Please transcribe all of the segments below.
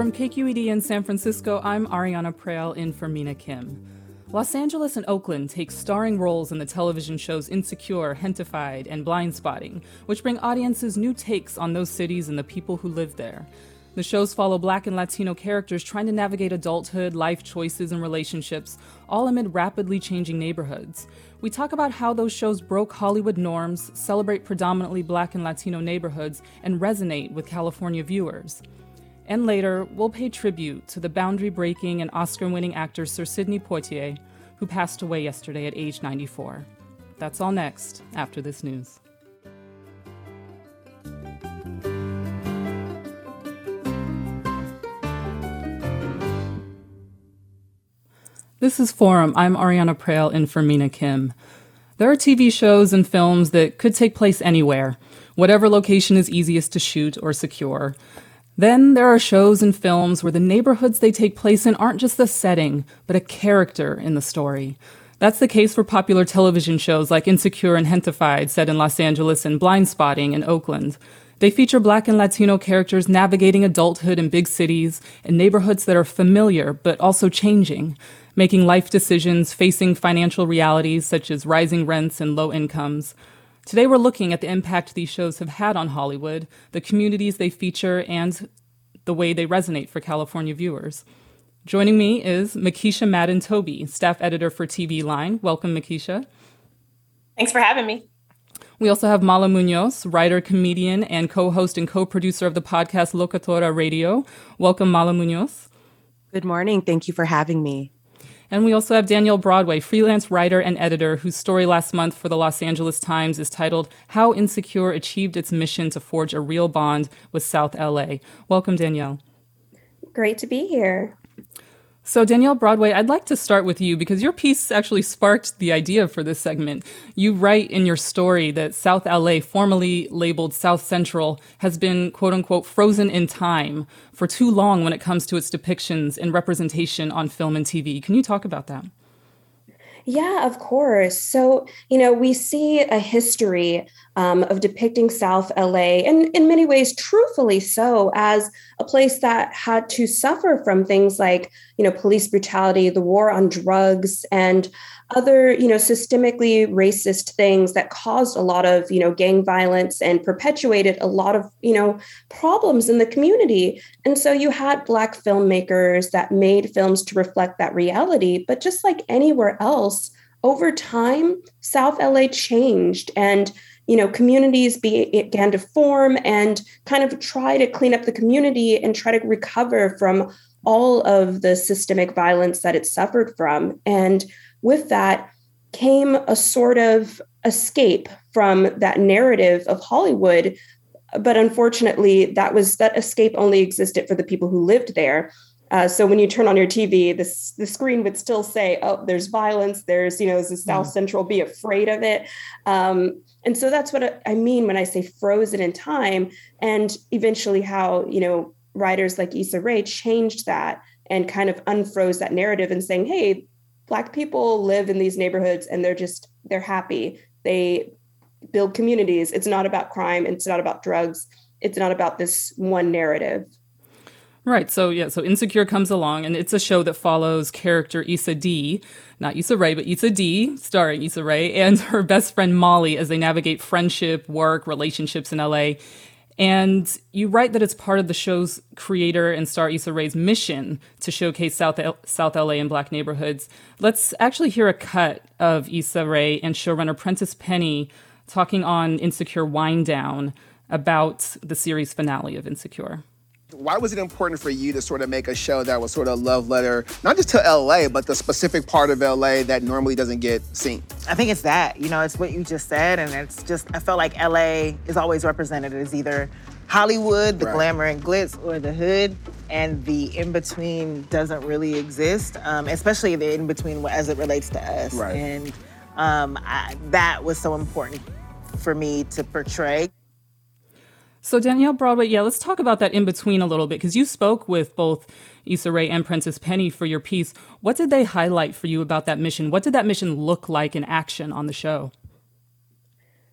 From KQED in San Francisco, I'm Ariana Proehl in for Mina Kim. Los Angeles and Oakland take starring roles in the television shows Insecure, Gentefied, and Blindspotting, which bring audiences new takes on those cities and the people who live there. The shows follow Black and Latino characters trying to navigate adulthood, life choices, and relationships, all amid rapidly changing neighborhoods. We talk about how those shows broke Hollywood norms, celebrate predominantly Black and Latino neighborhoods, and resonate with California viewers. And later, we'll pay tribute to the boundary breaking and Oscar winning actor Sir Sidney Poitier, who passed away yesterday at age 94. That's all next after this news. This is Forum. I'm Ariana Proehl in for Mina Kim. There are TV shows and films that could take place anywhere, whatever location is easiest to shoot or secure. Then there are shows and films where the neighborhoods they take place in aren't just the setting, but a character in the story. That's the case for popular television shows like Insecure and Gentefied, set in Los Angeles, and Blindspotting in Oakland. They feature Black and Latino characters navigating adulthood in big cities and neighborhoods that are familiar but also changing, making life decisions, facing financial realities such as rising rents and low incomes. Today, we're looking at the impact these shows have had on Hollywood, the communities they feature, and the way they resonate for California viewers. Joining me is Mekeisha Madden Toby, staff editor for TV Line. Welcome, Mekeisha. Thanks for having me. We also have Mala Munoz, writer, comedian, and co host and co producer of the podcast Locatora Radio. Welcome, Mala Munoz. Good morning. Thank you for having me. And we also have Danielle Broadway, freelance writer and editor, whose story last month for the Los Angeles Times is titled How Insecure Achieved Its Mission to Forge a Real Bond with South LA. Welcome, Danielle. Great to be here. So, Danielle Broadway, I'd like to start with you because your piece actually sparked the idea for this segment. You write in your story that South LA, formerly labeled South Central, has been quote unquote frozen in time for too long when it comes to its depictions and representation on film and TV. Can you talk about that? Yeah, of course. So, you know, we see a history um, of depicting South LA, and in many ways, truthfully so, as a place that had to suffer from things like, you know, police brutality, the war on drugs, and other, you know, systemically racist things that caused a lot of, you know, gang violence and perpetuated a lot of, you know, problems in the community. And so you had Black filmmakers that made films to reflect that reality. But just like anywhere else, over time, South LA changed and you know communities began to form and kind of try to clean up the community and try to recover from all of the systemic violence that it suffered from and with that came a sort of escape from that narrative of Hollywood. But unfortunately, that was that escape only existed for the people who lived there. Uh, so when you turn on your TV, this the screen would still say, "Oh, there's violence. There's you know, this is South mm. Central. Be afraid of it." Um, and so that's what I mean when I say frozen in time. And eventually, how you know writers like Issa Rae changed that and kind of unfroze that narrative and saying, "Hey, black people live in these neighborhoods and they're just they're happy they build communities it's not about crime it's not about drugs it's not about this one narrative Right. So yeah. So Insecure comes along, and it's a show that follows character Issa Dee, not Issa Rae, but Issa Dee, starring Issa Rae, and her best friend Molly as they navigate friendship, work, relationships in LA. And you write that it's part of the show's creator and star Issa Rae's mission to showcase South, L- South LA and black neighborhoods. Let's actually hear a cut of Issa Rae and showrunner Prentice Penny talking on Insecure Wind Down about the series finale of Insecure. Why was it important for you to sort of make a show that was sort of love letter, not just to LA, but the specific part of LA that normally doesn't get seen? I think it's that. You know, it's what you just said, and it's just I felt like LA is always represented as either Hollywood, the right. glamour and glitz, or the hood, and the in between doesn't really exist, um, especially the in between as it relates to us. Right. And um, I, that was so important for me to portray. So Danielle Broadway, yeah, let's talk about that in between a little bit because you spoke with both Issa Rae and Prentice Penny for your piece. What did they highlight for you about that mission? What did that mission look like in action on the show?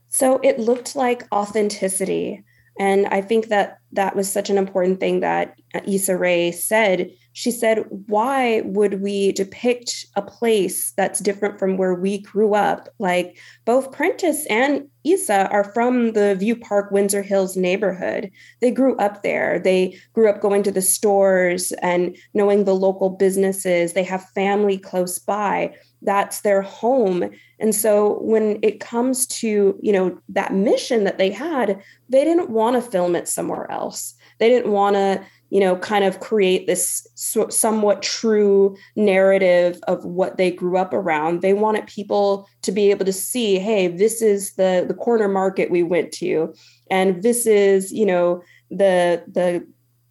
So it looked like authenticity. And I think that that was such an important thing that Issa Rae said she said, Why would we depict a place that's different from where we grew up? Like both Prentice and Issa are from the View Park, Windsor Hills neighborhood. They grew up there. They grew up going to the stores and knowing the local businesses. They have family close by. That's their home. And so when it comes to, you know, that mission that they had, they didn't want to film it somewhere else. They didn't want to you know, kind of create this somewhat true narrative of what they grew up around. They wanted people to be able to see, hey, this is the the corner market we went to, and this is, you know, the the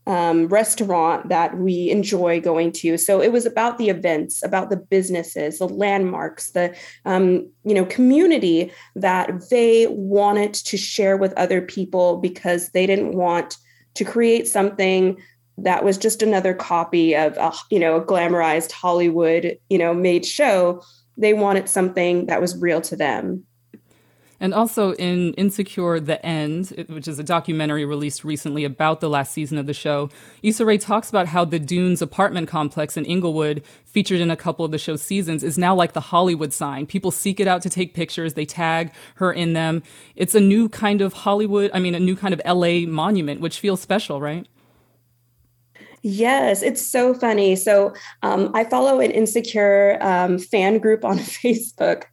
um, restaurant that we enjoy going to. So it was about the events, about the businesses, the landmarks, the um, you know community that they wanted to share with other people because they didn't want to create something that was just another copy of a you know a glamorized Hollywood you know made show. They wanted something that was real to them. And also in Insecure The End, which is a documentary released recently about the last season of the show, Issa Rae talks about how the Dunes apartment complex in Inglewood, featured in a couple of the show's seasons, is now like the Hollywood sign. People seek it out to take pictures, they tag her in them. It's a new kind of Hollywood, I mean, a new kind of LA monument, which feels special, right? Yes, it's so funny. So um, I follow an insecure um, fan group on Facebook,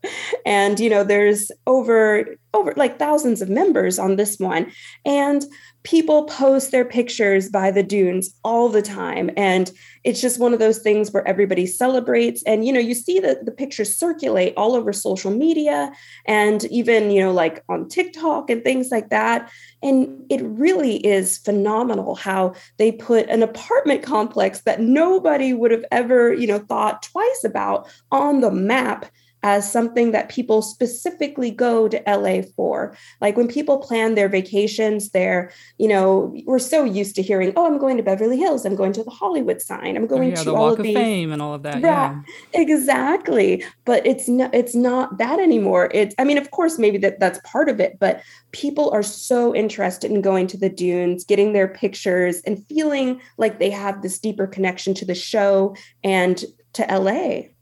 and you know, there's over over like thousands of members on this one, and people post their pictures by the dunes all the time. And it's just one of those things where everybody celebrates. And you know you see the, the pictures circulate all over social media and even you know like on tiktok and things like that. And it really is phenomenal how they put an apartment complex that nobody would have ever you know thought twice about on the map as something that people specifically go to LA for. Like when people plan their vacations, they're, you know, we're so used to hearing, oh, I'm going to Beverly Hills, I'm going to the Hollywood sign, I'm going oh, yeah, to the all Walk of, of Fame and all of that. Right. Yeah. Exactly. But it's not it's not that anymore. It's I mean, of course, maybe that that's part of it, but people are so interested in going to the dunes, getting their pictures and feeling like they have this deeper connection to the show and to LA.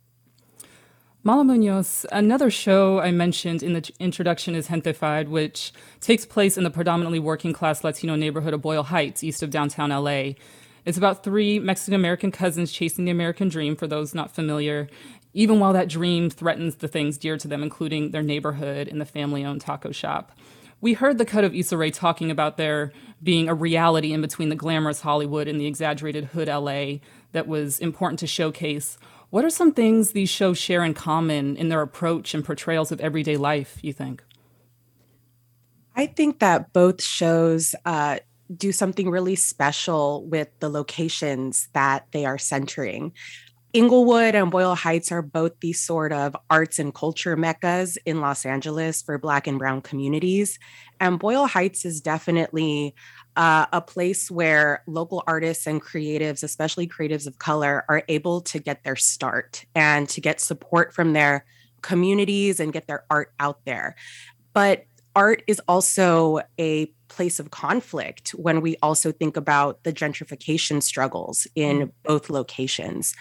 Mala Munoz, another show I mentioned in the introduction is Gentefied, which takes place in the predominantly working class Latino neighborhood of Boyle Heights, east of downtown LA. It's about three Mexican American cousins chasing the American dream, for those not familiar, even while that dream threatens the things dear to them, including their neighborhood and the family owned taco shop. We heard the cut of Issa Rae talking about there being a reality in between the glamorous Hollywood and the exaggerated hood LA that was important to showcase. What are some things these shows share in common in their approach and portrayals of everyday life, you think? I think that both shows uh, do something really special with the locations that they are centering. Inglewood and Boyle Heights are both these sort of arts and culture meccas in Los Angeles for Black and Brown communities. And Boyle Heights is definitely uh, a place where local artists and creatives, especially creatives of color, are able to get their start and to get support from their communities and get their art out there. But art is also a place of conflict when we also think about the gentrification struggles in mm. both locations.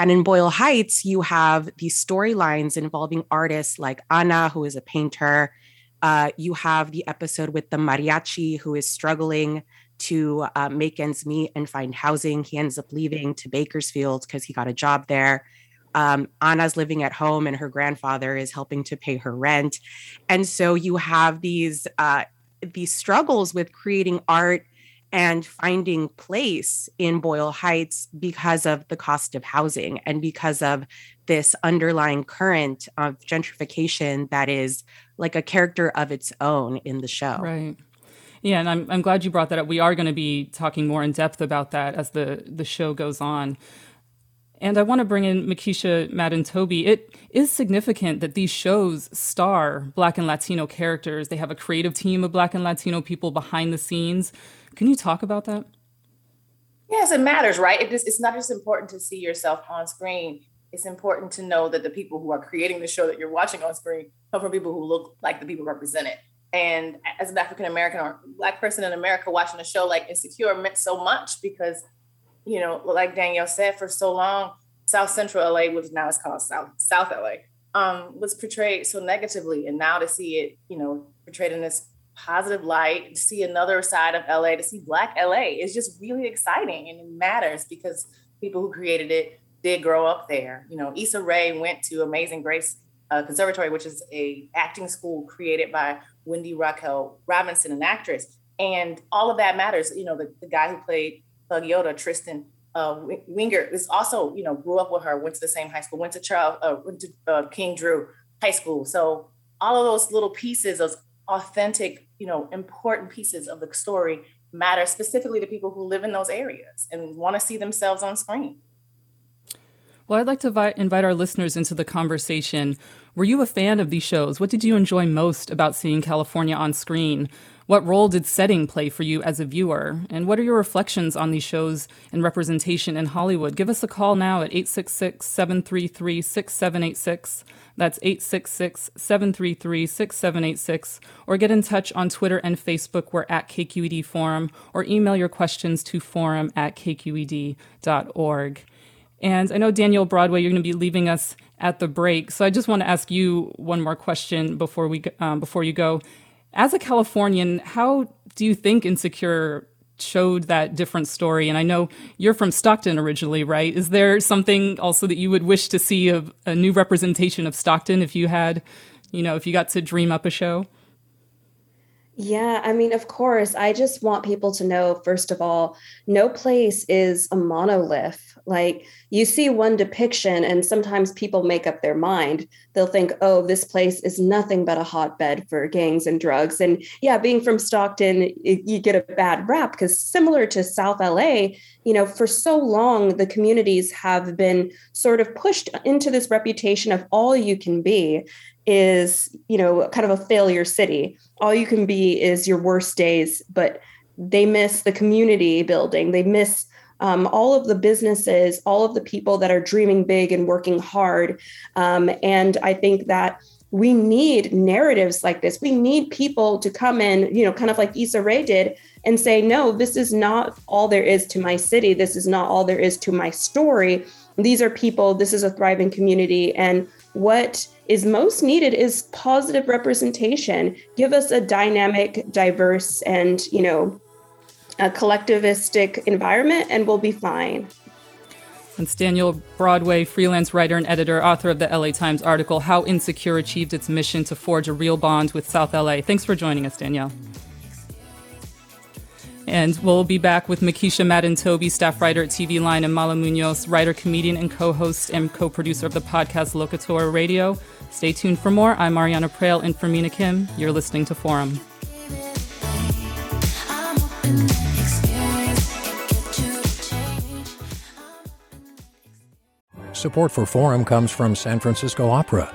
And in Boyle Heights, you have these storylines involving artists like Ana, who is a painter. Uh, you have the episode with the mariachi, who is struggling to uh, make ends meet and find housing. He ends up leaving to Bakersfield because he got a job there. Um, Ana's living at home and her grandfather is helping to pay her rent. And so you have these uh, these struggles with creating art and finding place in Boyle Heights because of the cost of housing and because of this underlying current of gentrification that is like a character of its own in the show. Right. Yeah, and I'm, I'm glad you brought that up. We are going to be talking more in depth about that as the, the show goes on. And I want to bring in Mekeisha Madden Toby. It is significant that these shows star Black and Latino characters. They have a creative team of Black and Latino people behind the scenes. Can you talk about that? Yes, it matters, right? It's not just important to see yourself on screen. It's important to know that the people who are creating the show that you're watching on screen come from people who look like the people represented. And as an African American or Black person in America watching a show like Insecure meant so much because you know, like Danielle said, for so long, South Central LA, which now is called South South LA, um, was portrayed so negatively. And now to see it, you know, portrayed in this positive light, to see another side of LA, to see Black LA is just really exciting and it matters because people who created it did grow up there. You know, Issa Rae went to Amazing Grace uh, Conservatory, which is a acting school created by Wendy Raquel Robinson, an actress. And all of that matters. You know, the, the guy who played Thug Yoda, Tristan uh, Winger, is also, you know, grew up with her, went to the same high school, went to Charles, uh, went to uh, King Drew High School. So all of those little pieces, those authentic, you know, important pieces of the story matter specifically to people who live in those areas and want to see themselves on screen. Well, I'd like to vi- invite our listeners into the conversation. Were you a fan of these shows? What did you enjoy most about seeing California on screen? What role did setting play for you as a viewer? And what are your reflections on these shows and representation in Hollywood? Give us a call now at 866 733 6786. That's 866 733 6786. Or get in touch on Twitter and Facebook. We're at KQED Forum. Or email your questions to forum at kqed.org. And I know, Danielle Broadway, you're going to be leaving us at the break. So I just want to ask you one more question before we um, before you go. As a Californian, how do you think Insecure showed that different story? And I know you're from Stockton originally, right? Is there something also that you would wish to see of a new representation of Stockton if you had, you know, if you got to dream up a show? Yeah, I mean, of course, I just want people to know, first of all, no place is a monolith. Like you see one depiction, and sometimes people make up their mind. They'll think, oh, this place is nothing but a hotbed for gangs and drugs. And yeah, being from Stockton, you get a bad rap because similar to South LA, you know, for so long, the communities have been sort of pushed into this reputation of all you can be is, you know, kind of a failure city. All you can be is your worst days, but they miss the community building. They miss um, all of the businesses, all of the people that are dreaming big and working hard. Um, and I think that we need narratives like this. We need people to come in, you know, kind of like Issa Rae did and say, no, this is not all there is to my city. This is not all there is to my story. These are people, this is a thriving community. And what is most needed is positive representation. Give us a dynamic, diverse, and, you know, a collectivistic environment, and we'll be fine. It's Danielle Broadway, freelance writer and editor, author of the LA Times article, How Insecure Achieved Its Mission to Forge a Real Bond with South LA. Thanks for joining us, Danielle. And we'll be back with Mekeisha Madden Toby, staff writer at TV Line, and Mala Munoz, writer, comedian, and co host and co producer of the podcast Locatora Radio. Stay tuned for more. I'm Ariana Proehl, and for Mina Kim. You're listening to Forum. Support for Forum comes from San Francisco Opera.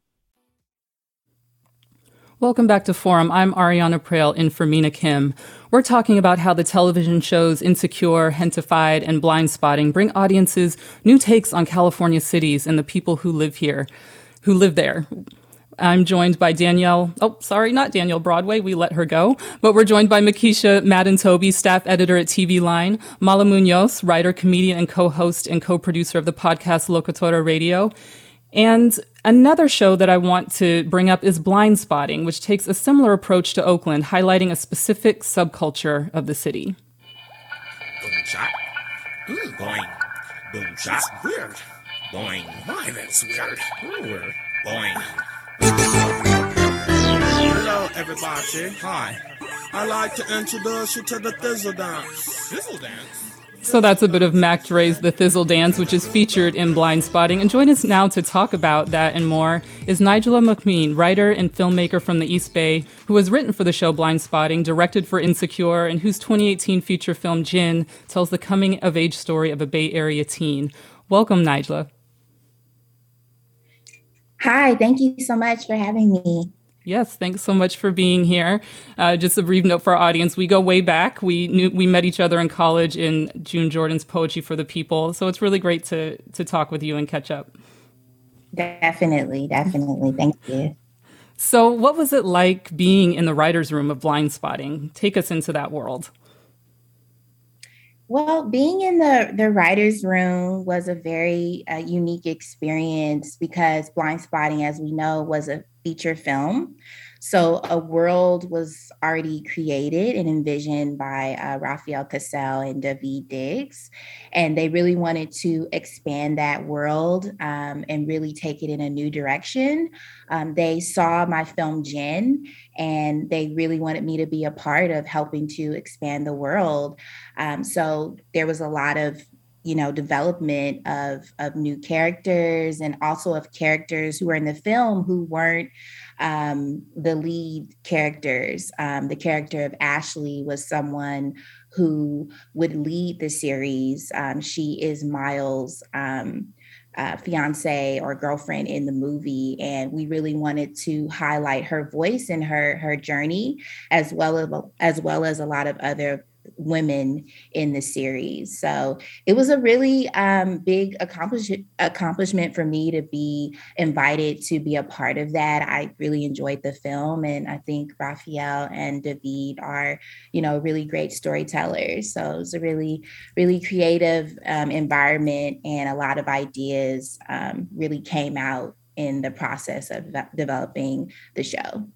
Welcome back to Forum. I'm Ariana Proehl in for Mina Kim. We're talking about how the television shows Insecure, Gentefied, and Blind Spotting bring audiences new takes on California cities and the people who live here, who live there. I'm joined by Danielle. Oh, sorry, not Danielle Broadway. We let her go. But we're joined by Mekeisha Madden Toby, staff editor at TV Line, Mala Munoz, writer, comedian, and co-host and co-producer of the podcast Locatora Radio, and another show that I want to bring up is Blindspotting, which takes a similar approach to Oakland, highlighting a specific subculture of the city. Boom shot. Ooh, boing. Boom shot. That's weird. Boing. Why that's weird. Weird. Boing. Hello, everybody. Hi. I'd like to introduce you to the Thizzle Dance. Thizzle Dance? So that's a bit of Mac Dre's The Thizzle Dance, which is featured in Blindspotting. And join us now to talk about that and more is Nijla Mu'min, writer and filmmaker from the East Bay, who has written for the show Blindspotting, directed for Insecure, and whose 2018 feature film Jinn tells the coming of age story of a Bay Area teen. Welcome, Nijla. Hi, thank you so much for having me. Yes, thanks so much for being here. Uh, just a brief note for our audience: we go way back. We knew we met each other in college in June Jordan's Poetry for the People. So it's really great to to talk with you and catch up. Definitely, definitely. Thank you. So, what was it like being in the writers' room of Blindspotting? Take us into that world. Well, being in the the writers' room was a very uh, unique experience because Blindspotting, as we know, was a feature film. So a world was already created and envisioned by uh, Rafael Casal and Daveed Diggs. And they really wanted to expand that world um, and really take it in a new direction. Um, they saw my film Jinn and they really wanted me to be a part of helping to expand the world. Um, so there was a lot of you know development of of new characters and also of characters who were in the film who weren't um, the lead characters. Um, the character of ashley was someone who would lead the series. Um, she is miles um, uh, fiance or girlfriend in the movie and we really wanted to highlight her voice and her her journey as well as as well as a lot of other women in the series. So it was a really um, big accomplish- accomplishment for me to be invited to be a part of that. I really enjoyed the film, and I think Rafael and David are, you know, really great storytellers. So it was a really, really creative um, environment, and a lot of ideas um, really came out in the process of developing the show.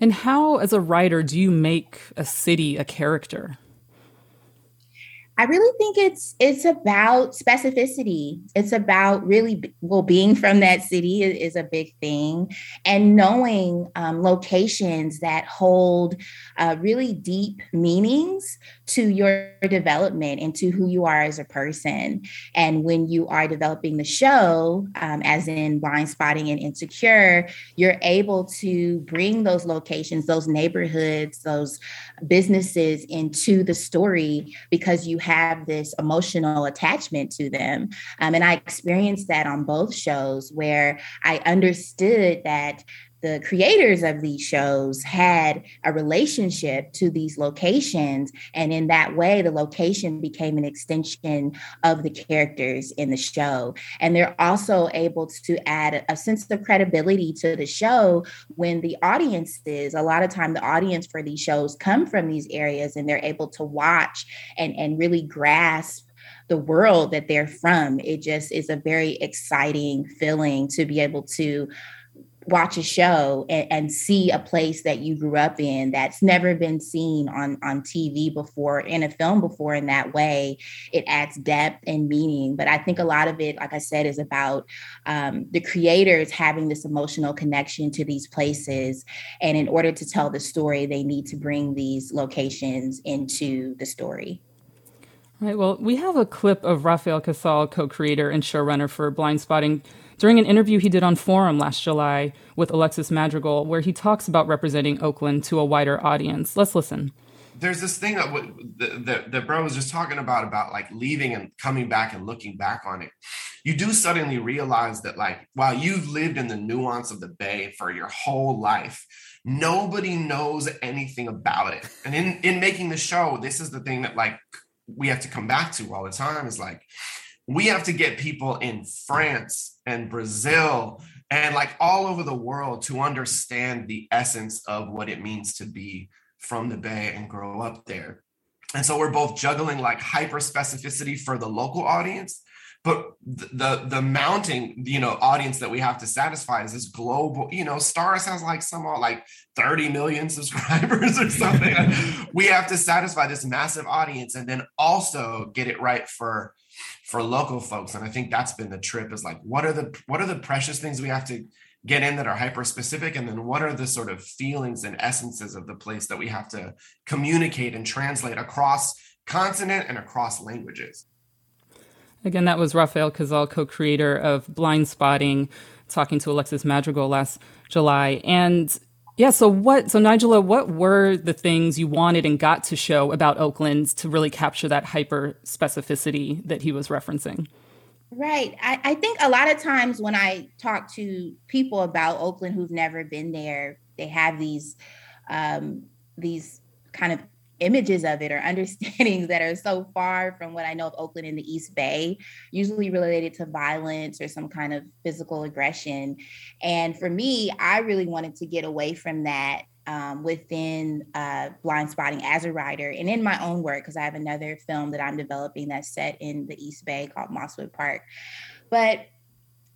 And how, as a writer, do you make a city a character? I really think it's it's about specificity. It's about really well being from that city is, is a big thing, and knowing um, locations that hold uh, really deep meanings to your development and to who you are as a person. And when you are developing the show, um, as in Blindspotting and Insecure, you're able to bring those locations, those neighborhoods, those businesses into the story because you have this emotional attachment to them. Um, and I experienced that on both shows where I understood that the creators of these shows had a relationship to these locations. And in that way, the location became an extension of the characters in the show. And they're also able to add a sense of credibility to the show when the audiences, a lot of time the audience for these shows come from these areas and they're able to watch and, and really grasp the world that they're from. It just is a very exciting feeling to be able to watch a show and, and, see a place that you grew up in that's never been seen on on TV before in a film before in that way it adds depth and meaning. But I think a lot of it like I said is about um, the creators having this emotional connection to these places. And in order to tell the story they need to bring these locations into the story. Right. Well, we have a clip of Rafael Casal, co-creator and showrunner for Blindspotting, during an interview he did on Forum last July with Alexis Madrigal, where he talks about representing Oakland to a wider audience. Let's listen. There's this thing that, that, that bro was just talking about, about like leaving and coming back and looking back on it. You do suddenly realize that, like, while you've lived in the nuance of the Bay for your whole life, nobody knows anything about it. And in, in making the show, this is the thing that, like, we have to come back to all the time is like, we have to get people in France and Brazil and like all over the world to understand the essence of what it means to be from the Bay and grow up there. And so we're both juggling like hyper specificity for the local audience, but the the mounting you know audience that we have to satisfy is this global you know Starz has like some uh, like 30 million subscribers or something we have to satisfy this massive audience and then also get it right for for local folks and i think that's been the trip is like what are the what are the precious things we have to get in that are hyper specific and then what are the sort of feelings and essences of the place that we have to communicate and translate across continent and across languages? Again that was rafael casal co-creator of blindspotting talking to alexis madrigal last july. And yeah. So what? So Nijla, what were the things you wanted and got to show about Oakland to really capture that hyper specificity that he was referencing? Right. I, I think a lot of times when I talk to people about Oakland who've never been there, they have these um, these kind of images of it or understandings that are so far from what I know of Oakland in the East Bay, usually related to violence or some kind of physical aggression. And for me, I really wanted to get away from that um, within uh, Blindspotting as a writer and in my own work, because I have another film that I'm developing that's set in the East Bay called Mosswood Park. But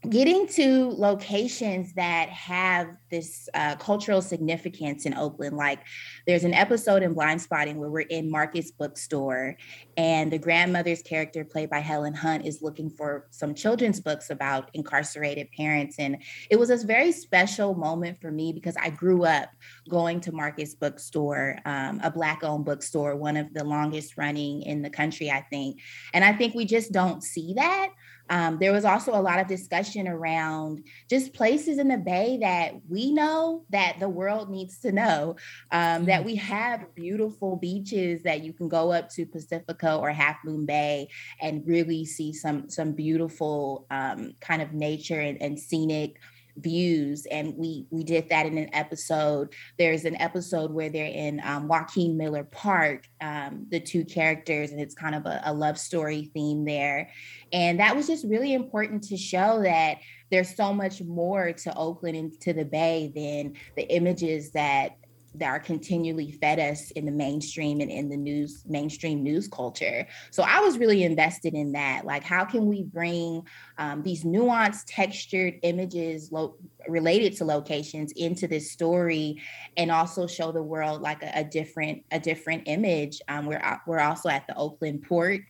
getting to locations that have this uh, cultural significance in Oakland. Like there's an episode in Blind Blindspotting where we're in Marcus bookstore and the grandmother's character played by Helen Hunt is looking for some children's books about incarcerated parents. And it was a very special moment for me because I grew up going to Marcus bookstore, um, a black owned bookstore, one of the longest running in the country, I think. And I think we just don't see that. Um, there was also a lot of discussion around just places in the Bay that we know that the world needs to know. Um, that mm-hmm. we have beautiful beaches that you can go up to Pacifica or Half Moon Bay and really see some some beautiful um, kind of nature and, and scenic views and we we did that in an episode. There's an episode where they're in um, joaquin miller park um, the two characters and it's kind of a, a love story theme there. And that was just really important to show that there's so much more to oakland and to the bay than the images that that are continually fed us in the mainstream and in the news mainstream news culture. So i was really invested in that. Like how can we bring um, these nuanced textured images lo- related to locations into this story and also show the world like a, a different a different image? Um, we're, we're also at the oakland port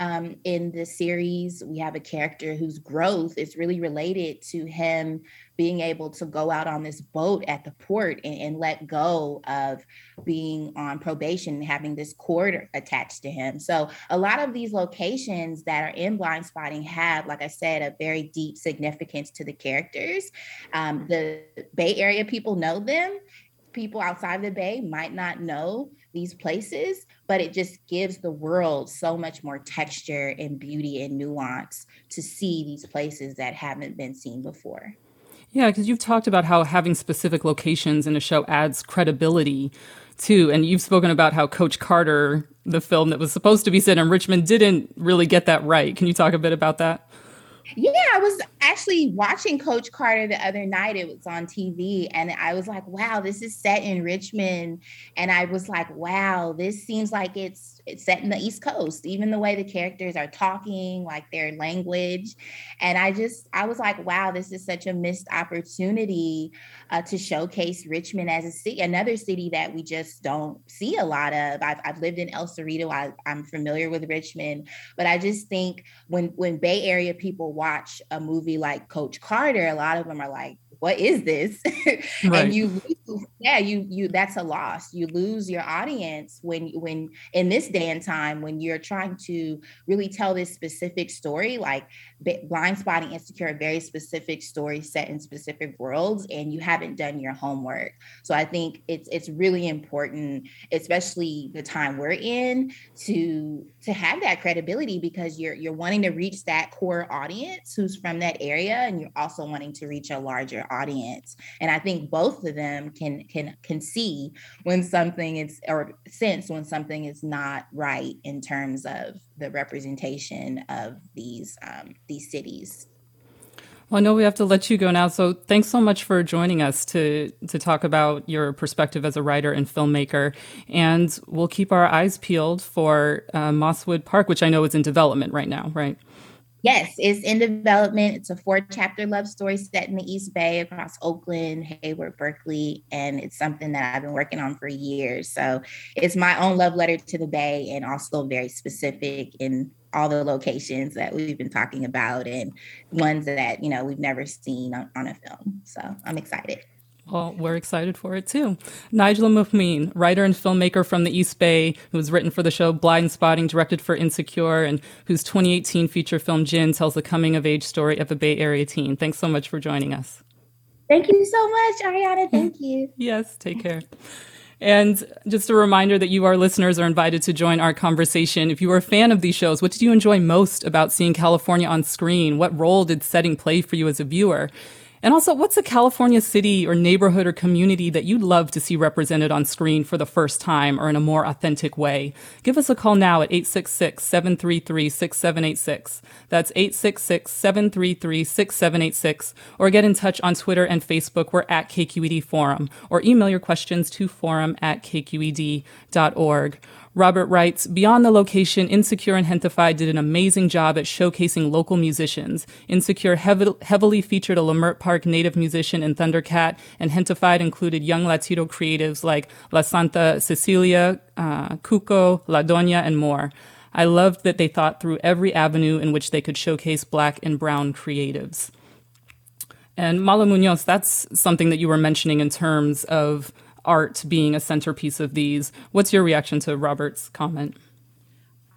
um, in the series, we have a character whose growth is really related to him being able to go out on this boat at the port and, and let go of being on probation and having this cord attached to him. So, a lot of these locations that are in Blindspotting have, like I said, a very deep significance to the characters. Um, the Bay Area people know them people outside of the bay might not know these places, but it just gives the world so much more texture and beauty and nuance to see these places that haven't been seen before. Yeah, because you've talked about how having specific locations in a show adds credibility too. And you've spoken about how Coach Carter, the film that was supposed to be set in Richmond, didn't really get that right. Can you talk a bit about that? Yeah, I was actually watching Coach Carter the other night. It was on TV, and I was like, wow, this is set in Richmond. And I was like, wow, this seems like it's it's set in the East Coast, even the way the characters are talking, like their language. And I just, I was like, wow, this is such a missed opportunity uh, to showcase Richmond as a city, another city that we just don't see a lot of. I've, I've lived in El Cerrito, I, I'm familiar with Richmond, but I just think when when Bay Area people watch a movie like Coach Carter, a lot of them are like, what is this right. and you yeah you you that's a loss you lose your audience when when in this day and time when you're trying to really tell this specific story like Blindspotting insecure a very specific story set in specific worlds and you haven't done your homework. So i think it's it's really important especially the time we're in to to have that credibility because you're you're wanting to reach that core audience who's from that area and you're also wanting to reach a larger audience. And i think both of them can can can see when something is or sense when something is not right in terms of the representation of these um, these cities well, I know we have to let you go now. So thanks so much for joining us to to talk about your perspective as a writer and filmmaker. And we'll keep our eyes peeled for uh, Mosswood Park, which I know is in development right now, right? Yes, it's in development. It's a four chapter love story set in the East Bay across Oakland, Hayward, Berkeley. And it's something that I've been working on for years. So it's my own love letter to the Bay and also very specific in all the locations that we've been talking about and ones that, you know, we've never seen on, on a film. So I'm excited. Well, we're excited for it too. Nijla Mu'min, writer and filmmaker from the East Bay, who's written for the show Blind Blindspotting, directed for Insecure, and whose 2018 feature film Jinn tells the coming of age story of a Bay Area teen. Thanks so much for joining us. Thank you so much, Ariana. Thank you. yes, take care. And just a reminder that you, our listeners, are invited to join our conversation. If you are a fan of these shows, what did you enjoy most about seeing California on screen? What role did setting play for you as a viewer? And also, what's a California city or neighborhood or community that you'd love to see represented on screen for the first time or in a more authentic way? Give us a call now at 866 733 6786. That's 866 733 6786. Or get in touch on Twitter and Facebook. We're at KQED Forum. Or email your questions to forum at kqed.org. Robert writes Beyond the location, Insecure and Gentefied did an amazing job at showcasing local musicians. Insecure heavy, heavily featured a Leimert Park native musician in Thundercat, and Gentefied included young Latino creatives like La Santa Cecilia, uh, Cuco, La Doña, and more. I loved that they thought through every avenue in which they could showcase black and brown creatives. And Mala Munoz, that's something that you were mentioning in terms of art being a centerpiece of these. What's your reaction to Robert's comment?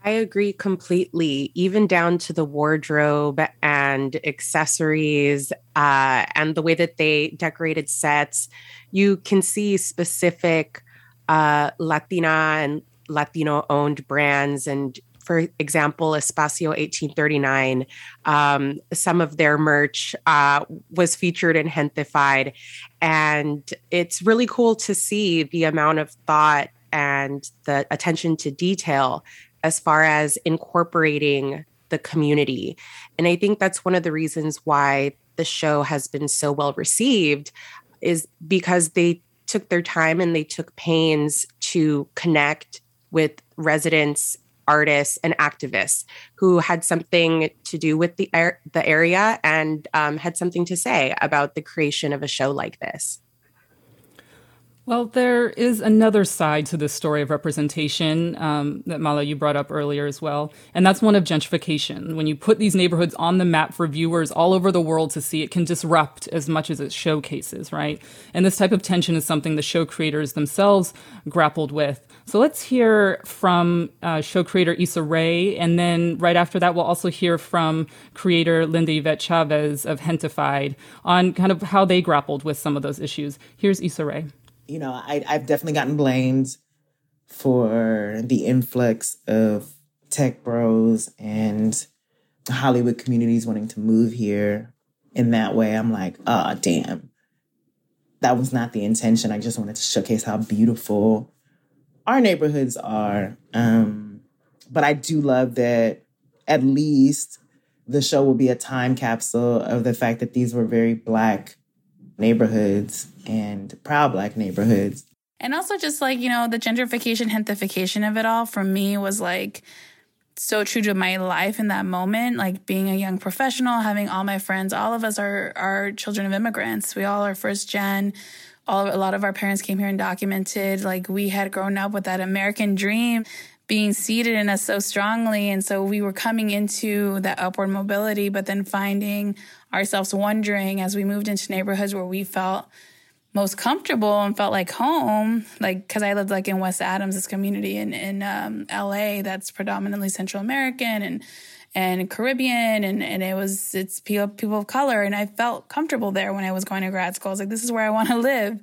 I agree completely, even down to the wardrobe and accessories uh, and the way that they decorated sets. You can see specific uh, Latina and Latino owned brands and for example, Espacio 1839, um, some of their merch uh, was featured in Gentefied. And it's really cool to see the amount of thought and the attention to detail as far as incorporating the community. And I think that's one of the reasons why the show has been so well received is because they took their time and they took pains to connect with residents artists and activists who had something to do with the the area and um, had something to say about the creation of a show like this. Well, there is another side to this story of representation um, that Mala you brought up earlier as well, and that's one of gentrification. When you put these neighborhoods on the map for viewers all over the world to see, it can disrupt as much as it showcases, right? And this type of tension is something the show creators themselves grappled with. So let's hear from uh, show creator Issa Rae, and then right after that, we'll also hear from creator Linda Yvette Chavez of Gentefied on kind of how they grappled with some of those issues. Here's Issa Rae you know, I, I've definitely gotten blamed for the influx of tech bros and the Hollywood communities wanting to move here in that way. I'm like, ah, oh, damn. That was not the intention. I just wanted to showcase how beautiful our neighborhoods are. Um, but I do love that at least the show will be a time capsule of the fact that these were very black neighborhoods and proud Black neighborhoods. And also just like, you know, the gentrification, gentrification of it all for me was like so true to my life in that moment. Like being a young professional, having all my friends, all of us are are children of immigrants. We all are first gen. All a lot of our parents came here and documented. Like we had grown up with that American dream being seated in us so strongly. And so we were coming into that upward mobility, but then finding ourselves wondering as we moved into neighborhoods where we felt most comfortable and felt like home, like because I lived like in West Adams, this community in in um, L.A. that's predominantly Central American and and Caribbean, and and it was it's people people of color, and I felt comfortable there when I was going to grad school. I was like, this is where I want to live.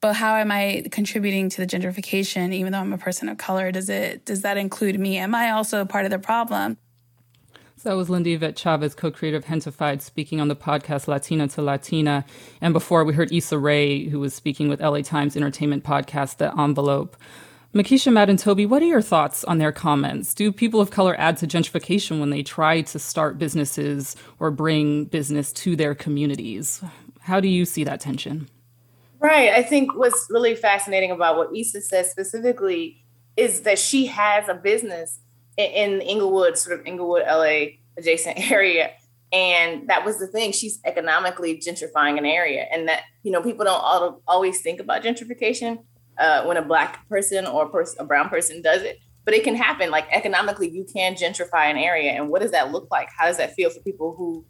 But how am I contributing to the gentrification, even though I'm a person of color? Does it does that include me? Am I also part of the problem? So that was Linda Yvette Chavez, co-creator of Gentefied, speaking on the podcast Latina to Latina. And before we heard Issa Rae, who was speaking with LA Times entertainment podcast The Envelope. Mekeisha Madden and Toby, what are your thoughts on their comments? Do people of color add to gentrification when they try to start businesses or bring business to their communities? How do you see that tension? Right. I think what's really fascinating about what Issa says specifically is that she has a business in Inglewood, sort of Inglewood, LA adjacent area. And that was the thing. She's economically gentrifying an area. And that, you know, people don't always think about gentrification uh, when a black person or a, a brown person does it. But it can happen. Like economically, you can gentrify an area. And what does that look like? How does that feel for people who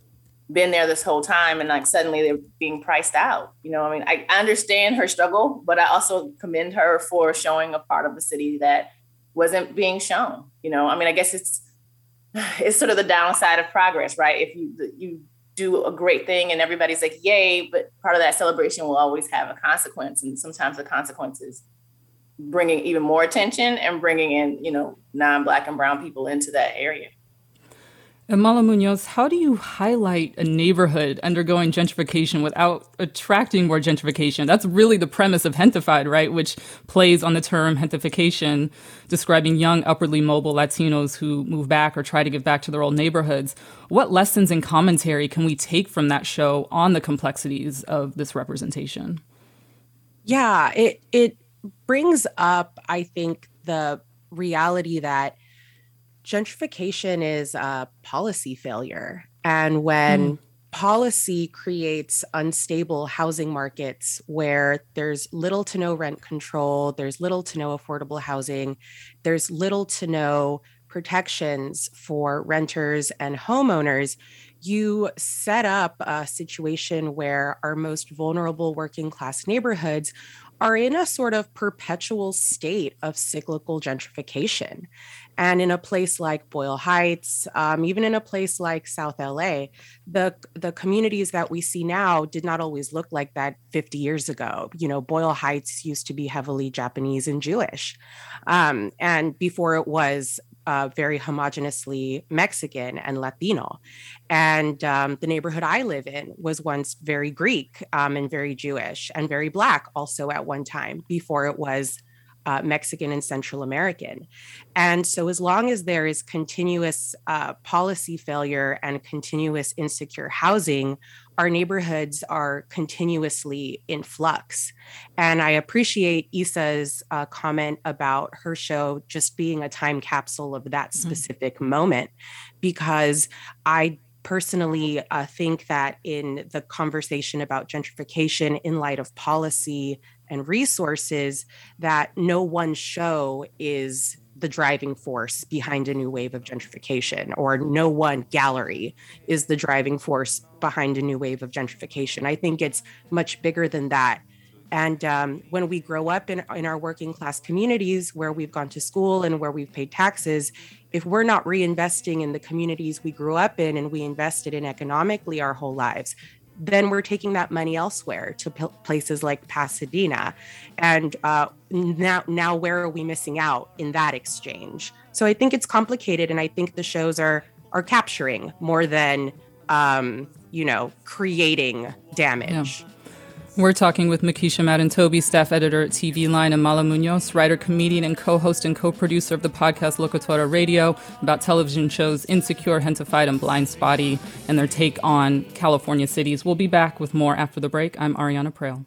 been there this whole time and like suddenly they're being priced out? You know, I mean, I understand her struggle, but I also commend her for showing a part of the city that wasn't being shown. You know, I mean, I guess it's it's sort of the downside of progress, right? If you you do a great thing and everybody's like, "Yay!" but part of that celebration will always have a consequence, and sometimes the consequences bringing even more attention and bringing in, you know, non-black and brown people into that area. And Mala Munoz, how do you highlight a neighborhood undergoing gentrification without attracting more gentrification? That's really the premise of Gentefied, right? Which plays on the term gentrification, describing young, upwardly mobile Latinos who move back or try to give back to their old neighborhoods. What lessons and commentary can we take from that show on the complexities of this representation? Yeah, it it brings up, I think, the reality that gentrification is a policy failure. And when mm. policy creates unstable housing markets where there's little to no rent control, there's little to no affordable housing, there's little to no protections for renters and homeowners, you set up a situation where our most vulnerable working class neighborhoods are in a sort of perpetual state of cyclical gentrification. And in a place like Boyle Heights, um, even in a place like South LA, the the communities that we see now did not always look like that 50 years ago. You know, Boyle Heights used to be heavily Japanese and Jewish, um, and before it was uh, very homogeneously Mexican and Latino. And um, the neighborhood I live in was once very Greek um, and very Jewish and very Black also at one time before it was uh, Mexican and Central American. And so, as long as there is continuous uh, policy failure and continuous insecure housing, our neighborhoods are continuously in flux. And I appreciate Issa's uh, comment about her show just being a time capsule of that mm-hmm. specific mm-hmm. moment, because I personally uh, think that in the conversation about gentrification in light of policy and resources that no one show is the driving force behind a new wave of gentrification, or no one gallery is the driving force behind a new wave of gentrification. I think it's much bigger than that. And um, when we grow up in, in our working class communities where we've gone to school and where we've paid taxes, if we're not reinvesting in the communities we grew up in and we invested in economically our whole lives, then we're taking that money elsewhere to p- places like Pasadena. And uh, now, now where are we missing out in that exchange? So I think it's complicated, and I think the shows are are capturing more than um, you know creating damage. Yeah. We're talking with Mekeisha Madden Toby, staff editor at TV Line, and Mala Munoz, writer, comedian, and co host and co producer of the podcast Locatora Radio about television shows Insecure, Gentefied, and Blindspotting and their take on California cities. We'll be back with more after the break. I'm Ariana Proehl.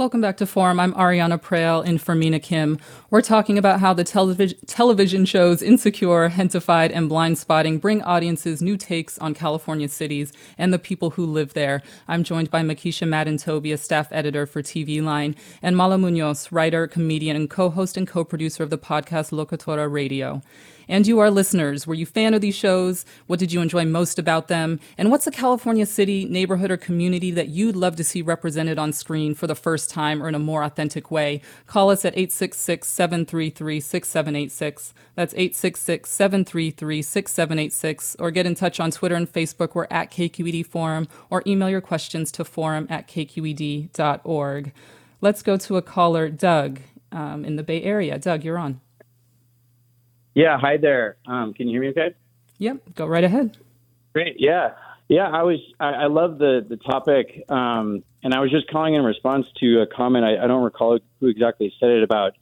Welcome back to Forum. I'm Ariana Proehl in for Mina Kim. We're talking about how the television television shows Insecure, Gentefied, and Blindspotting bring audiences new takes on California cities and the people who live there. I'm joined by Mekeisha Madden Toby, a staff editor for TV Line, and Mala Munoz, writer, comedian, and co-host and co-producer of the podcast Locatora Radio and you, our listeners. Were you fan of these shows? What did you enjoy most about them? And what's a California city, neighborhood, or community that you'd love to see represented on screen for the first time or in a more authentic way? Call us at 866 733 6786. That's 866 733 6786. Or get in touch on Twitter and Facebook. We're at KQED Forum. Or email your questions to forum at kqed.org. Let's go to a caller, Doug, um, in the Bay Area. Doug, you're on. Yeah, hi there. Um, can you hear me okay? Yep, go right ahead. Great. Yeah. Yeah, I was. I, I love the the topic, um, and I was just calling in response to a comment. I, I, don't recall who exactly said it about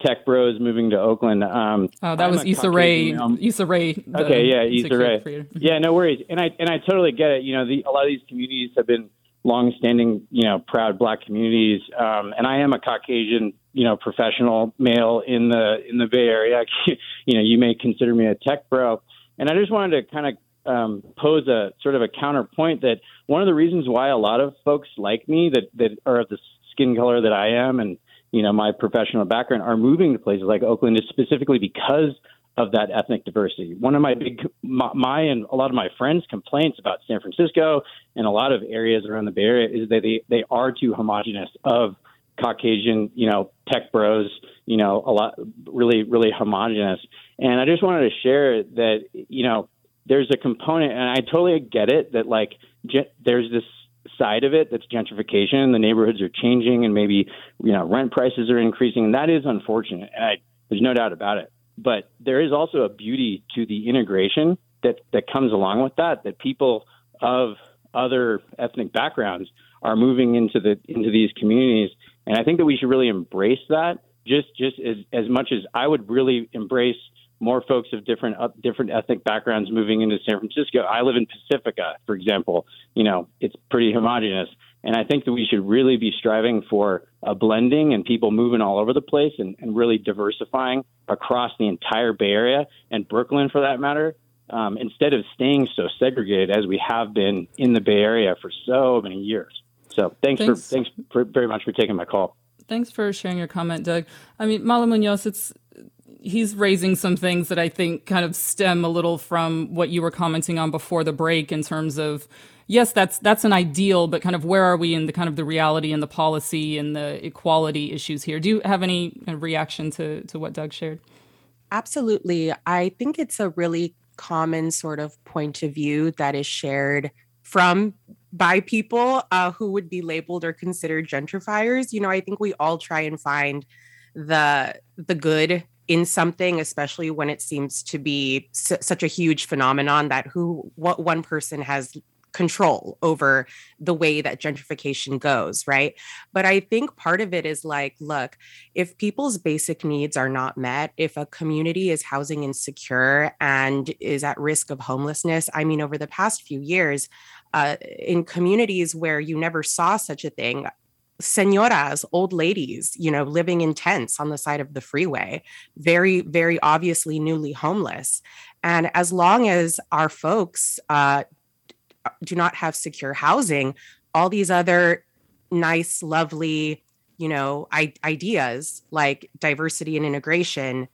tech bros moving to Oakland. Um, oh, that I'm was Issa Rae. Issa Rae. Okay, yeah, Issa Rae. Yeah, no worries. And I and I totally get it. You know, the, a lot of these communities have been long-standing, you know, proud Black communities, um, and I am a Caucasian you know, professional male in the in the Bay Area. you know, you may consider me a tech bro, and I just wanted to kind of um, pose a sort of a counterpoint that one of the reasons why a lot of folks like me that that are of the skin color that I am and you know my professional background are moving to places like Oakland is specifically because of that ethnic diversity. One of my big my, my and a lot of my friends complaints about San Francisco and a lot of areas around the Bay Area is that they they are too homogenous of Caucasian, you know, tech bros, you know, a lot really, really homogenous. And I just wanted to share that, you know, there's a component, and I totally get it that like ge- there's this side of it that's gentrification. The neighborhoods are changing, and maybe you know rent prices are increasing, and that is unfortunate. And I, there's no doubt about it. But there is also a beauty to the integration that that comes along with that. That people of other ethnic backgrounds are moving into the into these communities and I think that we should really embrace that just just as as much as I would really embrace more folks of different uh, different ethnic backgrounds moving into San Francisco. I live in Pacifica, for example. You know, it's pretty homogenous, and I think that we should really be striving for a blending and people moving all over the place and, and really diversifying across the entire Bay Area and Brooklyn, for that matter. Um, instead of staying so segregated as we have been in the Bay Area for so many years. So thanks, thanks. for thanks for, very much for taking my call. Thanks for sharing your comment, Doug. I mean, Mala Munoz, it's he's raising some things that I think kind of stem a little from what you were commenting on before the break in terms of yes, that's that's an ideal, but kind of where are we in the kind of the reality and the policy and the equality issues here? Do you have any reaction to to what Doug shared? Absolutely. I think it's a really common sort of point of view that is shared from by people uh, who would be labeled or considered gentrifiers. You know, I think we all try and find the the good in something, especially when it seems to be such a huge phenomenon that who what one person has control over the way that gentrification goes, right? But I think part of it is like, look, if people's basic needs are not met, if a community is housing insecure and is at risk of homelessness, I mean, over the past few years, uh, in communities where you never saw such a thing senoras, old ladies, you know, living in tents on the side of the freeway, very, very obviously newly homeless. And as long as our folks uh, do not have secure housing, all these other nice, lovely, you know, I- ideas like diversity and integration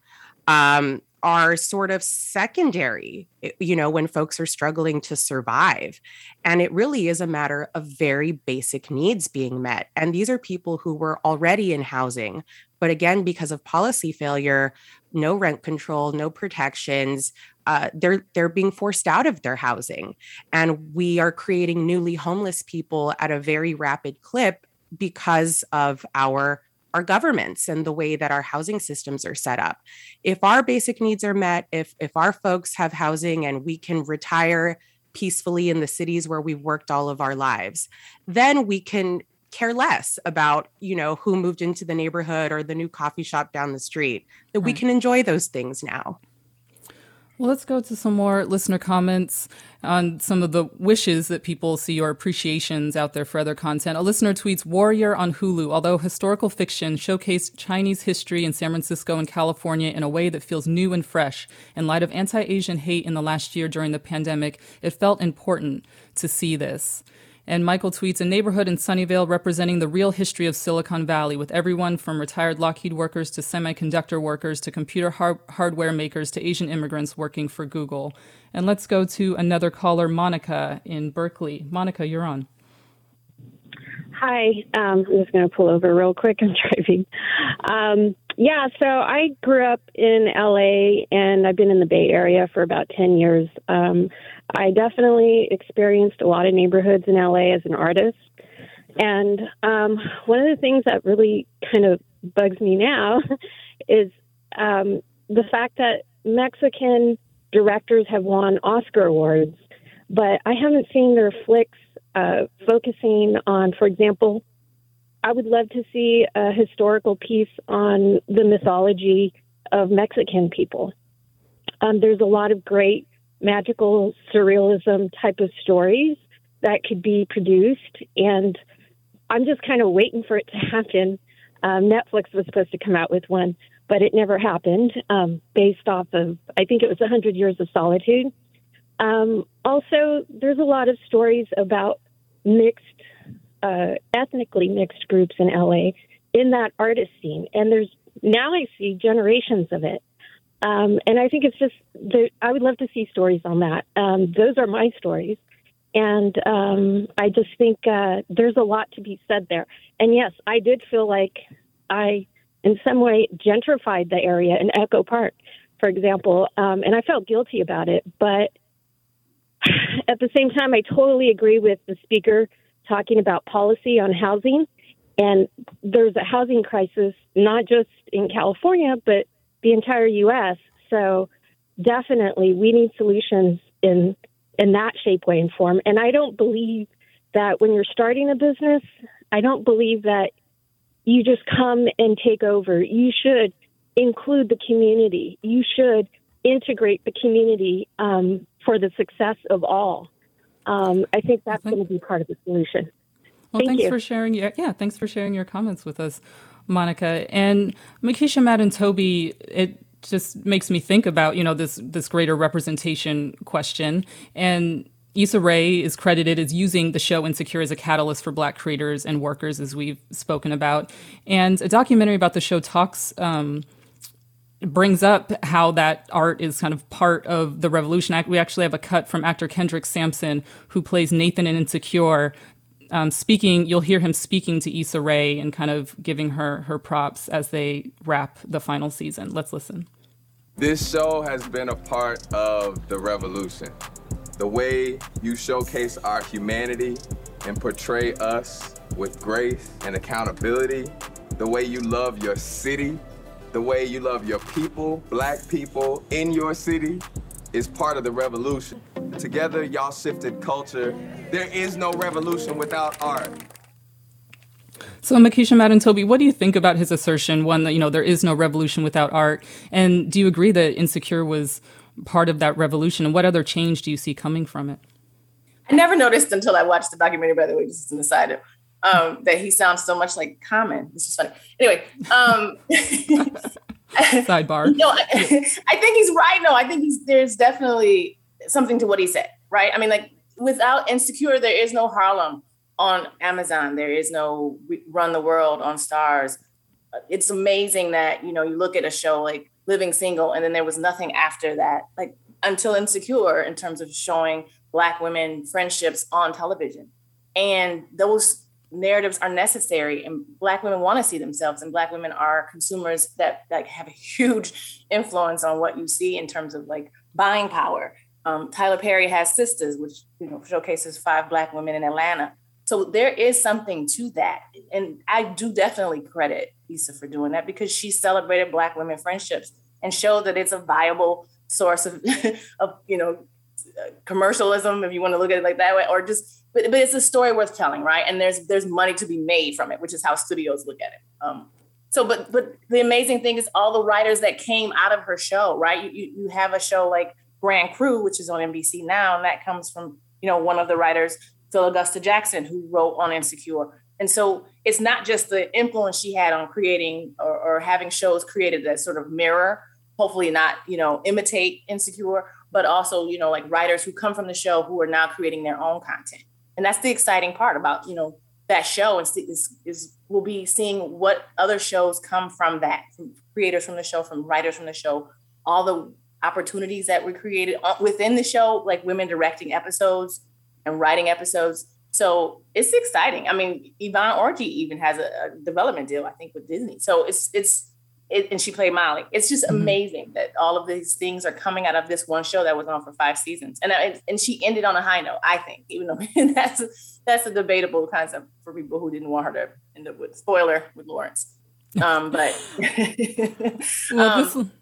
um, are sort of secondary, you know, when folks are struggling to survive. And it really is a matter of very basic needs being met. And these are people who were already in housing. But again, because of policy failure, no rent control, no protections, uh, they're they're being forced out of their housing, and we are creating newly homeless people at a very rapid clip because of our our governments and the way that our housing systems are set up. If our basic needs are met, if if our folks have housing and we can retire peacefully in the cities where we've worked all of our lives, then we can care less about, you know, who moved into the neighborhood or the new coffee shop down the street. That we can enjoy those things now. Well, let's go to some more listener comments on some of the wishes that people see or appreciations out there for other content. A listener tweets Warrior on Hulu. Although historical fiction showcased Chinese history in San Francisco and California in a way that feels new and fresh, in light of anti Asian hate in the last year during the pandemic, it felt important to see this. And Michael tweets a neighborhood in Sunnyvale representing the real history of Silicon Valley, with everyone from retired Lockheed workers to semiconductor workers to computer har- hardware makers to Asian immigrants working for Google. And let's go to another caller, Monica in Berkeley. Monica, you're on. Hi, um, I'm just going to pull over real quick. I'm driving. Um, yeah, so I grew up in LA and I've been in the Bay Area for about 10 years. Um, I definitely experienced a lot of neighborhoods in LA as an artist. And um, one of the things that really kind of bugs me now is um, the fact that Mexican directors have won Oscar awards, but I haven't seen their flicks uh, focusing on, for example, I would love to see a historical piece on the mythology of Mexican people. Um, there's a lot of great magical surrealism type of stories that could be produced, and I'm just kind of waiting for it to happen. Um, Netflix was supposed to come out with one, but it never happened, um, based off of I think it was 100 Years of Solitude. Um, also, there's a lot of stories about mixed uh, ethnically mixed groups in LA in that artist scene. And there's now I see generations of it. Um, and I think it's just, I would love to see stories on that. Um, those are my stories. And um, I just think uh, there's a lot to be said there. And yes, I did feel like I, in some way, gentrified the area in Echo Park, for example. Um, and I felt guilty about it. But at the same time, I totally agree with the speaker talking about policy on housing. And there's a housing crisis, not just in California, but the entire U.S. So definitely we need solutions in in that shape, way, and form. And I don't believe that when you're starting a business, I don't believe that you just come and take over. You should include the community. You should integrate the community um, for the success of all. Um, I think that's going to be part of the solution. Well, Thank thanks you. for sharing your yeah, thanks for sharing your comments with us, Monica. And Mekeisha Madden Toby, it just makes me think about, you know, this this greater representation question. And Issa Rae is credited as using the show Insecure as a catalyst for Black creators and workers, as we've spoken about. And a documentary about the show talks um, brings up how that art is kind of part of the revolution. We actually have a cut from actor Kendrick Sampson, who plays Nathan in Insecure, um, speaking. You'll hear him speaking to Issa Rae and kind of giving her her props as they wrap the final season. Let's listen. This show has been a part of the revolution. The way you showcase our humanity and portray us with grace and accountability, the way you love your city, the way you love your people, black people in your city, is part of the revolution. Together, y'all shifted culture. There is no revolution without art. So, Mekeisha Madden Toby, what do you think about his assertion? One that you know there is no revolution without art, and do you agree that Insecure was part of that revolution? And what other change do you see coming from it? I never noticed until I watched the documentary, by the way, just as an aside, um, that he sounds so much like Common. This is funny. Anyway, um, Sidebar. no, I, I think he's right. No, I think he's there's definitely something to what he said, right? I mean, like without Insecure, there is no Harlem. on Amazon. There is no Run the World on Starz. It's amazing that you know you look at a show like Living Single, and then there was nothing after that, like until Insecure, in terms of showing Black women friendships on television, and those narratives are necessary and black women want to see themselves and black women are consumers that like have a huge influence on what you see in terms of like buying power um, tyler perry has sisters which you know showcases five black women in atlanta so there is something to that. And I do definitely credit Issa for doing that because she celebrated Black women friendships and showed that it's a viable source of, of you know, commercialism, if you want to look at it like that way, or just, but, but it's a story worth telling, right? And there's there's money to be made from it, which is how studios look at it. Um, so, but but the amazing thing is all the writers that came out of her show, right? You you have a show like Grand Crew, which is on NBC now, and that comes from you know one of the writers Phil Augusta Jackson, who wrote on Insecure. And so it's not just the influence she had on creating or, or having shows created that sort of mirror, hopefully not, you know, imitate Insecure, but also, you know, like writers who come from the show who are now creating their own content. And that's the exciting part about, you know, that show is, is, is we'll be seeing what other shows come from that, from creators from the show, from writers from the show, all the opportunities that were created uh, within the show, like women directing episodes, and writing episodes. So it's exciting. I mean, Yvonne Orji even has a, a development deal, I think, with Disney. So it's it's it, and she played Molly. It's just mm-hmm. amazing that all of these things are coming out of this one show that was on for five seasons, and and she ended on a high note. I think, even though that's a, that's a debatable concept for people who didn't want her to end up with spoiler with Lawrence. Um, but well, um,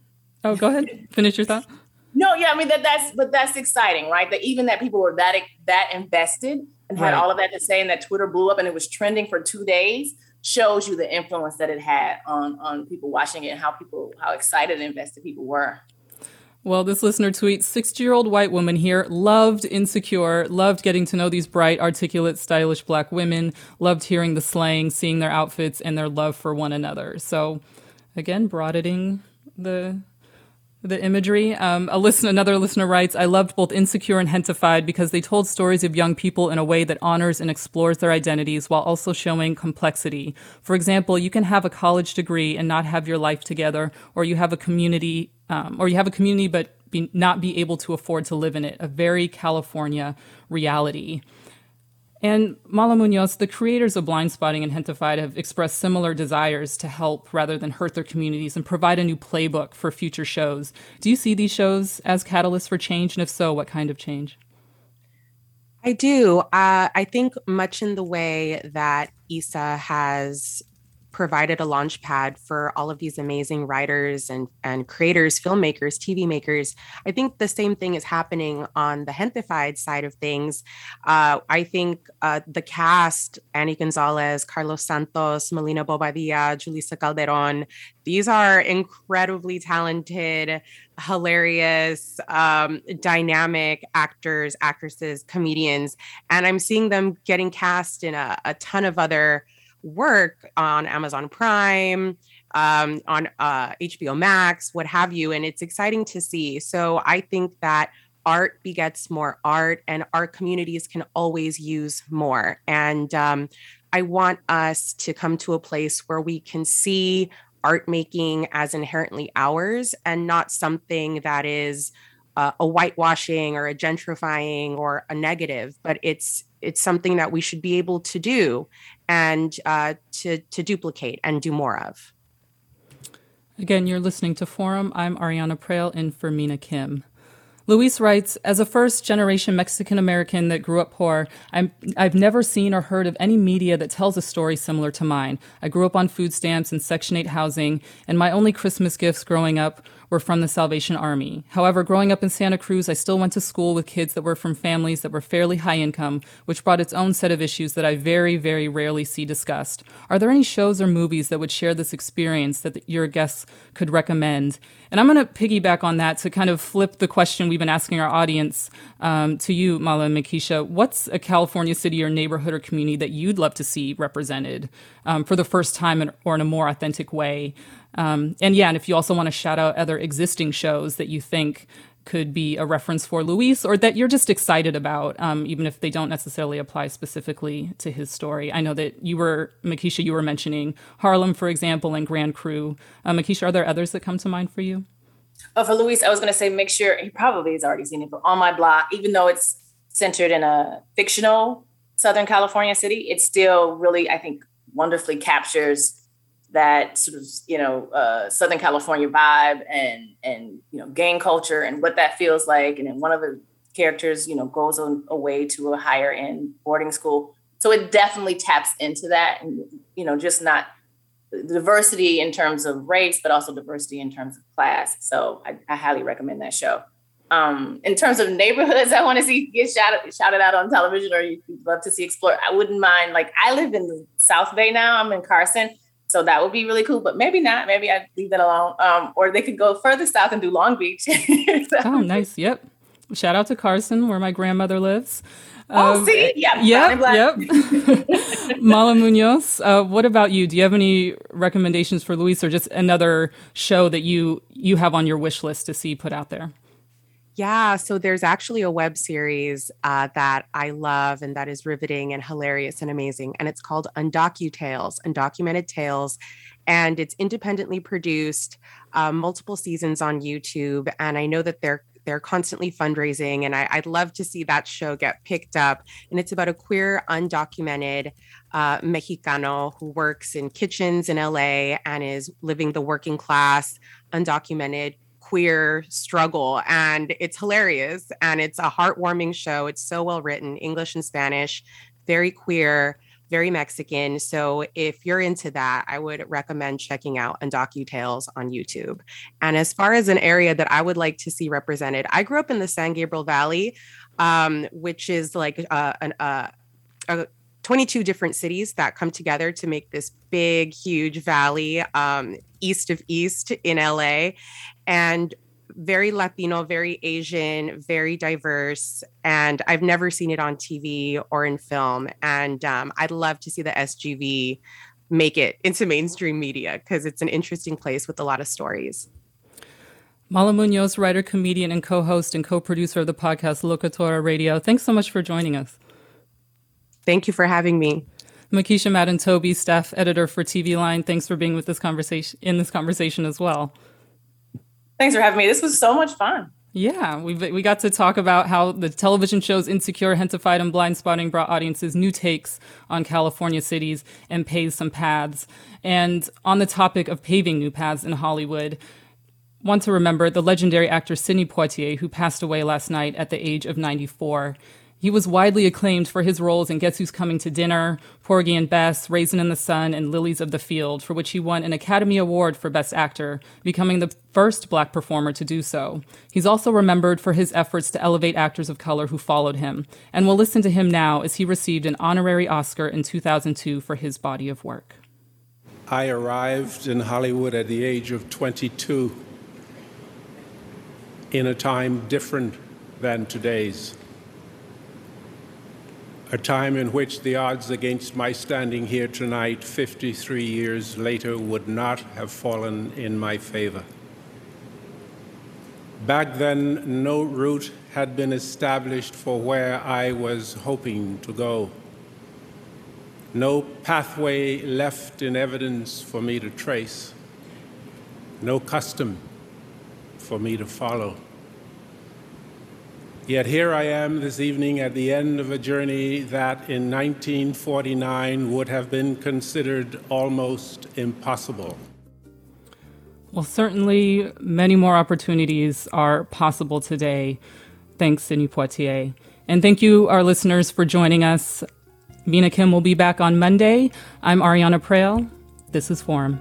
oh, go ahead. Finish your thought. No, yeah, I mean that that's but that's exciting, right? That even that people were that that invested and had right. all of that to say, and that Twitter blew up and it was trending for two days shows you the influence that it had on on people watching it and how people how excited and invested people were. Well, this listener tweets 60 year old white woman here loved Insecure, loved getting to know these bright, articulate, stylish black women, loved hearing the slang, seeing their outfits, and their love for one another. So, again, broadening the the imagery. Um, a listen, another listener writes, I loved both Insecure and Gentefied because they told stories of young people in a way that honors and explores their identities while also showing complexity. For example, you can have a college degree and not have your life together, or you have a community, um, or you have a community but be, not be able to afford to live in it. A very California reality. And Mala Munoz, the creators of Blindspotting and Gentefied, have expressed similar desires to help rather than hurt their communities and provide a new playbook for future shows. Do you see these shows as catalysts for change? And if so, what kind of change? I do. Uh, I think much in the way that Issa has provided a launch pad for all of these amazing writers and, and creators, filmmakers, TV makers. I think the same thing is happening on the Gentefied side of things. Uh, I think uh, the cast, Annie Gonzalez, Carlos Santos, Melina Bobadilla, Julissa Calderon, these are incredibly talented, hilarious, um, dynamic actors, actresses, comedians. And I'm seeing them getting cast in a, a ton of other work on Amazon Prime, um, on uh, HBO Max, what have you. And it's exciting to see. So I think that art begets more art, and our communities can always use more. And um, I want us to come to a place where we can see art making as inherently ours and not something that is uh, a whitewashing or a gentrifying or a negative, but it's it's something that we should be able to do and uh, to to duplicate and do more of. Again, you're listening to Forum. I'm Ariana Proehl in for Mina Kim. Luis writes, as a first generation Mexican American that grew up poor, i have never seen or heard of any media that tells a story similar to mine. I grew up on food stamps and Section 8 housing, and my only Christmas gifts growing up were from the Salvation Army. However, growing up in Santa Cruz, I still went to school with kids that were from families that were fairly high income, which brought its own set of issues that I very, very rarely see discussed. Are there any shows or movies that would share this experience that your guests could recommend? And I'm going to piggyback on that to kind of flip the question we've been asking our audience um, to you, Mala and Mekeisha. What's a California city or neighborhood or community that you'd love to see represented um, for the first time or in a more authentic way? Um, and yeah, and if you also want to shout out other existing shows that you think could be a reference for Luis or that you're just excited about, um, even if they don't necessarily apply specifically to his story. I know that you were, Mekeisha, you were mentioning Harlem, for example, and Grand Crew. Uh, Mekeisha, are there others that come to mind for you? Oh, for Luis, I was going to say make sure he probably has already seen it, but On My Block, even though it's centered in a fictional Southern California city, it still really, I think, wonderfully captures that sort of you know uh, Southern California vibe and and you know gang culture and what that feels like. And then one of the characters, you know, goes on, away to a higher end boarding school. So it definitely taps into that, and you know, just not diversity in terms of race, but also diversity in terms of class. So I, I highly recommend that show. Um, in terms of neighborhoods, I want to see get shouted shouted out on television, or you'd love to see explore. I wouldn't mind. Like I live in the South Bay now. I'm in Carson, so that would be really cool. But maybe not. Maybe I'd leave that alone. Um, or they could go further south and do Long Beach. so. Oh, nice. Yep. Shout out to Carson, where my grandmother lives. Oh, um, see, yeah, yep, yep. Mala Munoz, uh, what about you? Do you have any recommendations for Luis, or just another show that you you have on your wish list to see put out there? Yeah, so there's actually a web series uh, that I love and that is riveting and hilarious and amazing. And it's called Undocu Tales, Undocumented Tales. And it's independently produced, uh, multiple seasons on YouTube. And I know that they're they're constantly fundraising, and I, would love to see that show get picked up. And it's about a queer, undocumented uh, Mexicano who works in kitchens in LA and is living the working class, undocumented queer struggle and it's hilarious and it's a heartwarming show. It's so well written english and spanish very queer very mexican. So if you're into that i would recommend checking out tales on youtube. And as far as an area that i would like to see represented i grew up in the san gabriel valley um, which is like uh, an, uh, a 22 different cities that come together to make this big, huge valley um, east of East in LA. And very Latino, very Asian, very diverse. And I've never seen it on TV or in film. And um, I'd love to see the SGV make it into mainstream media because it's an interesting place with a lot of stories. Mala Munoz, writer, comedian, and co host and co producer of the podcast Locatora Radio. Thanks so much for joining us. Thank you for having me. Mekeisha Madden Toby, staff editor for TV Line. Thanks for being with this conversation in this conversation as well. Thanks for having me. This was so much fun. Yeah, we we got to talk about how the television shows Insecure, Gentefied, and Blindspotting brought audiences new takes on California cities and paved some paths. And on the topic of paving new paths in Hollywood, want to remember the legendary actor Sidney Poitier, who passed away last night at the age of 94. He was widely acclaimed for his roles in Guess Who's Coming to Dinner, Porgy and Bess, Raisin in the Sun, and Lilies of the Field, for which he won an Academy Award for Best Actor, becoming the first black performer to do so. He's also remembered for his efforts to elevate actors of color who followed him, and we'll listen to him now as he received an honorary Oscar in 2002 for his body of work. I arrived in Hollywood at the age of 22 in a time different than today's a time in which the odds against my standing here tonight, 53 years later, would not have fallen in my favor. Back then, no route had been established for where I was hoping to go. No pathway left in evidence for me to trace. No custom for me to follow. Yet here I am this evening at the end of a journey that in 1949 would have been considered almost impossible. Well, certainly many more opportunities are possible today. Thanks, Sidney Poitier. And thank you, our listeners, for joining us. Mina Kim will be back on Monday. I'm Ariana Proehl. This is Forum.